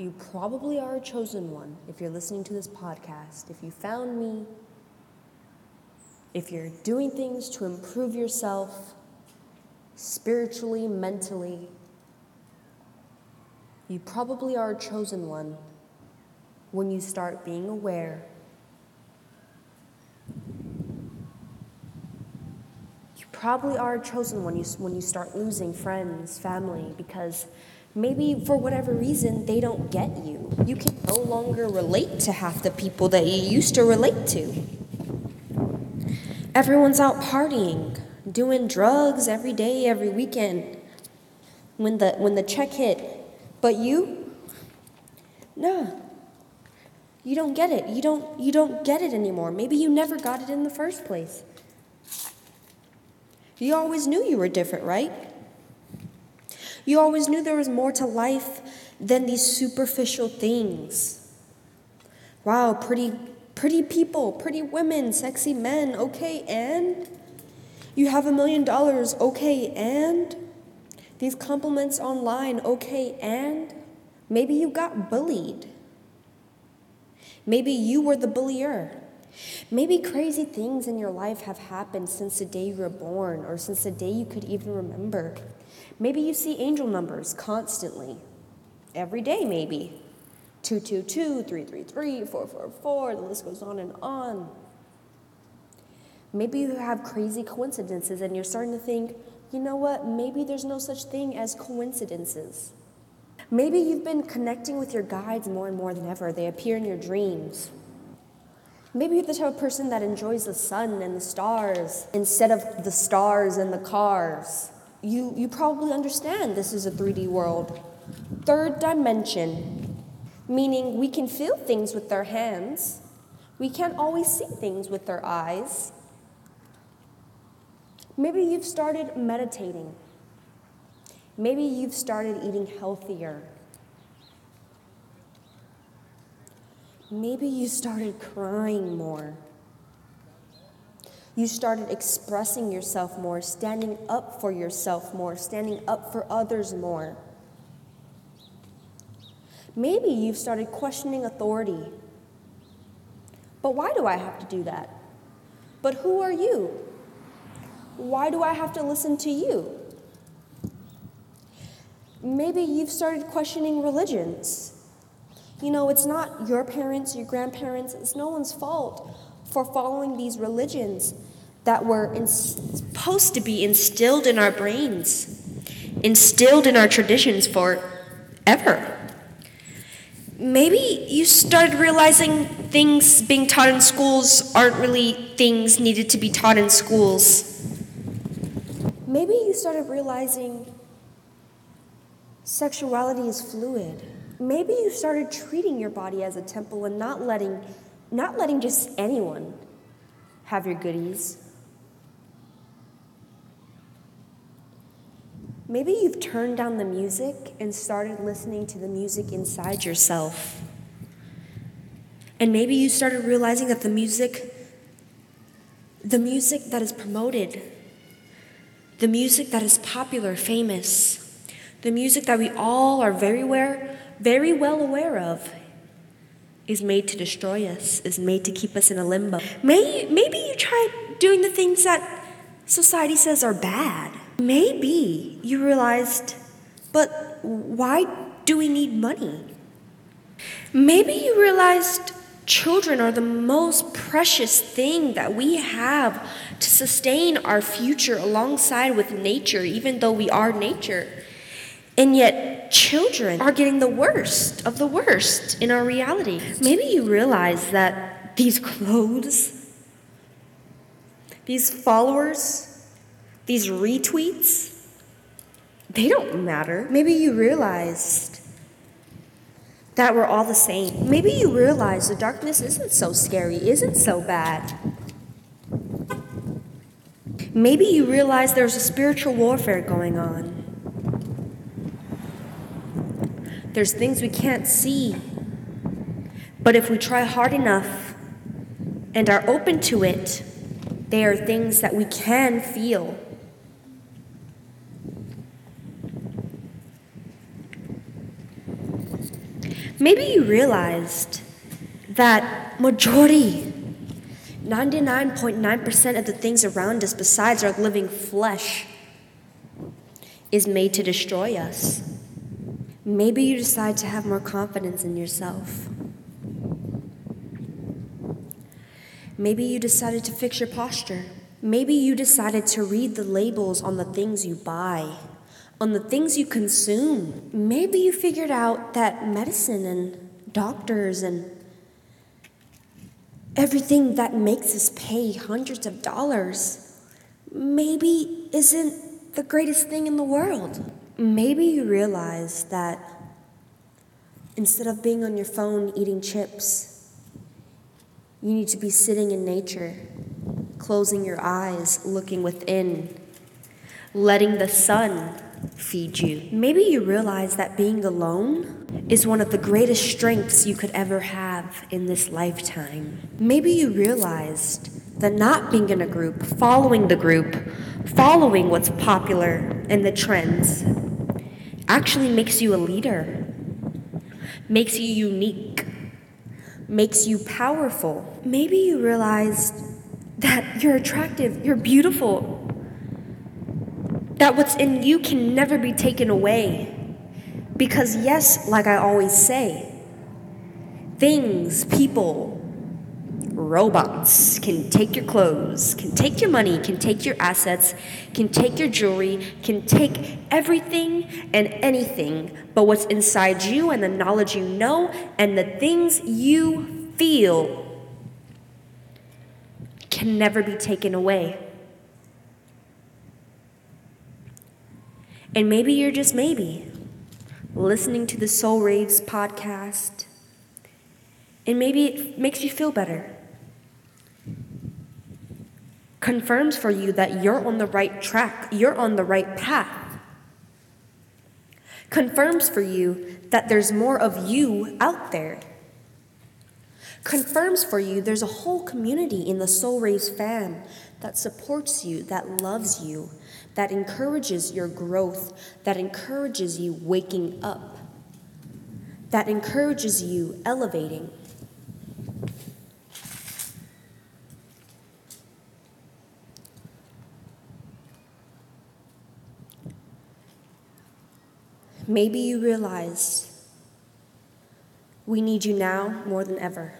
You probably are a chosen one if you're listening to this podcast. If you found me, if you're doing things to improve yourself spiritually, mentally, you probably are a chosen one when you start being aware. You probably are a chosen one when you start losing friends, family, because maybe for whatever reason they don't get you. You can no longer relate to half the people that you used to relate to. Everyone's out partying, doing drugs every day, every weekend. When the when the check hit, but you? No. You don't get it. You don't you don't get it anymore. Maybe you never got it in the first place. You always knew you were different, right? You always knew there was more to life than these superficial things. Wow, pretty pretty people, pretty women, sexy men. Okay, and you have a million dollars. Okay, and these compliments online. Okay, and maybe you got bullied. Maybe you were the bullier. Maybe crazy things in your life have happened since the day you were born or since the day you could even remember. Maybe you see angel numbers constantly, every day, maybe 222, 333, 444, the list goes on and on. Maybe you have crazy coincidences and you're starting to think, you know what, maybe there's no such thing as coincidences. Maybe you've been connecting with your guides more and more than ever. They appear in your dreams. Maybe you're the type of person that enjoys the sun and the stars instead of the stars and the cars. You, you probably understand this is a 3D world. Third dimension, meaning we can feel things with our hands, we can't always see things with our eyes. Maybe you've started meditating. Maybe you've started eating healthier. Maybe you started crying more. You started expressing yourself more, standing up for yourself more, standing up for others more. Maybe you've started questioning authority. But why do I have to do that? But who are you? Why do I have to listen to you? Maybe you've started questioning religions. You know, it's not your parents, your grandparents, it's no one's fault for following these religions that were in, supposed to be instilled in our brains, instilled in our traditions forever. Maybe you started realizing things being taught in schools aren't really things needed to be taught in schools. Maybe you started realizing Sexuality is fluid. Maybe you started treating your body as a temple and not letting not letting just anyone have your goodies. Maybe you've turned down the music and started listening to the music inside yourself. And maybe you started realizing that the music the music that is promoted, the music that is popular, famous, the music that we all are very aware, very well aware of is made to destroy us, is made to keep us in a limbo. May, maybe you try doing the things that society says are bad. Maybe you realized, but why do we need money? Maybe you realized children are the most precious thing that we have to sustain our future alongside with nature, even though we are nature. And yet, children are getting the worst of the worst in our reality. Maybe you realize that these clothes, these followers, these retweets, they don't matter. Maybe you realized that we're all the same. Maybe you realize the darkness isn't so scary, isn't so bad. Maybe you realize there's a spiritual warfare going on. There's things we can't see. But if we try hard enough and are open to it, they are things that we can feel. Maybe you realized that majority, 99.9% of the things around us besides our living flesh, is made to destroy us. Maybe you decide to have more confidence in yourself. Maybe you decided to fix your posture. Maybe you decided to read the labels on the things you buy, on the things you consume. Maybe you figured out that medicine and doctors and everything that makes us pay hundreds of dollars maybe isn't the greatest thing in the world. Maybe you realize that instead of being on your phone eating chips, you need to be sitting in nature, closing your eyes, looking within, letting the sun feed you. Maybe you realize that being alone is one of the greatest strengths you could ever have in this lifetime. Maybe you realized that not being in a group, following the group, following what's popular and the trends, actually makes you a leader, makes you unique, makes you powerful. Maybe you realized that you're attractive, you're beautiful, that what's in you can never be taken away. Because, yes, like I always say, things, people, robots can take your clothes, can take your money, can take your assets, can take your jewelry, can take everything and anything, but what's inside you and the knowledge you know and the things you feel can never be taken away. And maybe you're just maybe listening to the Soul Raves podcast, and maybe it makes you feel better. Confirms for you that you're on the right track, you're on the right path. Confirms for you that there's more of you out there. Confirms for you there's a whole community in the Soul Raves fam that supports you, that loves you, that encourages your growth, that encourages you waking up, that encourages you elevating. Maybe you realize we need you now more than ever.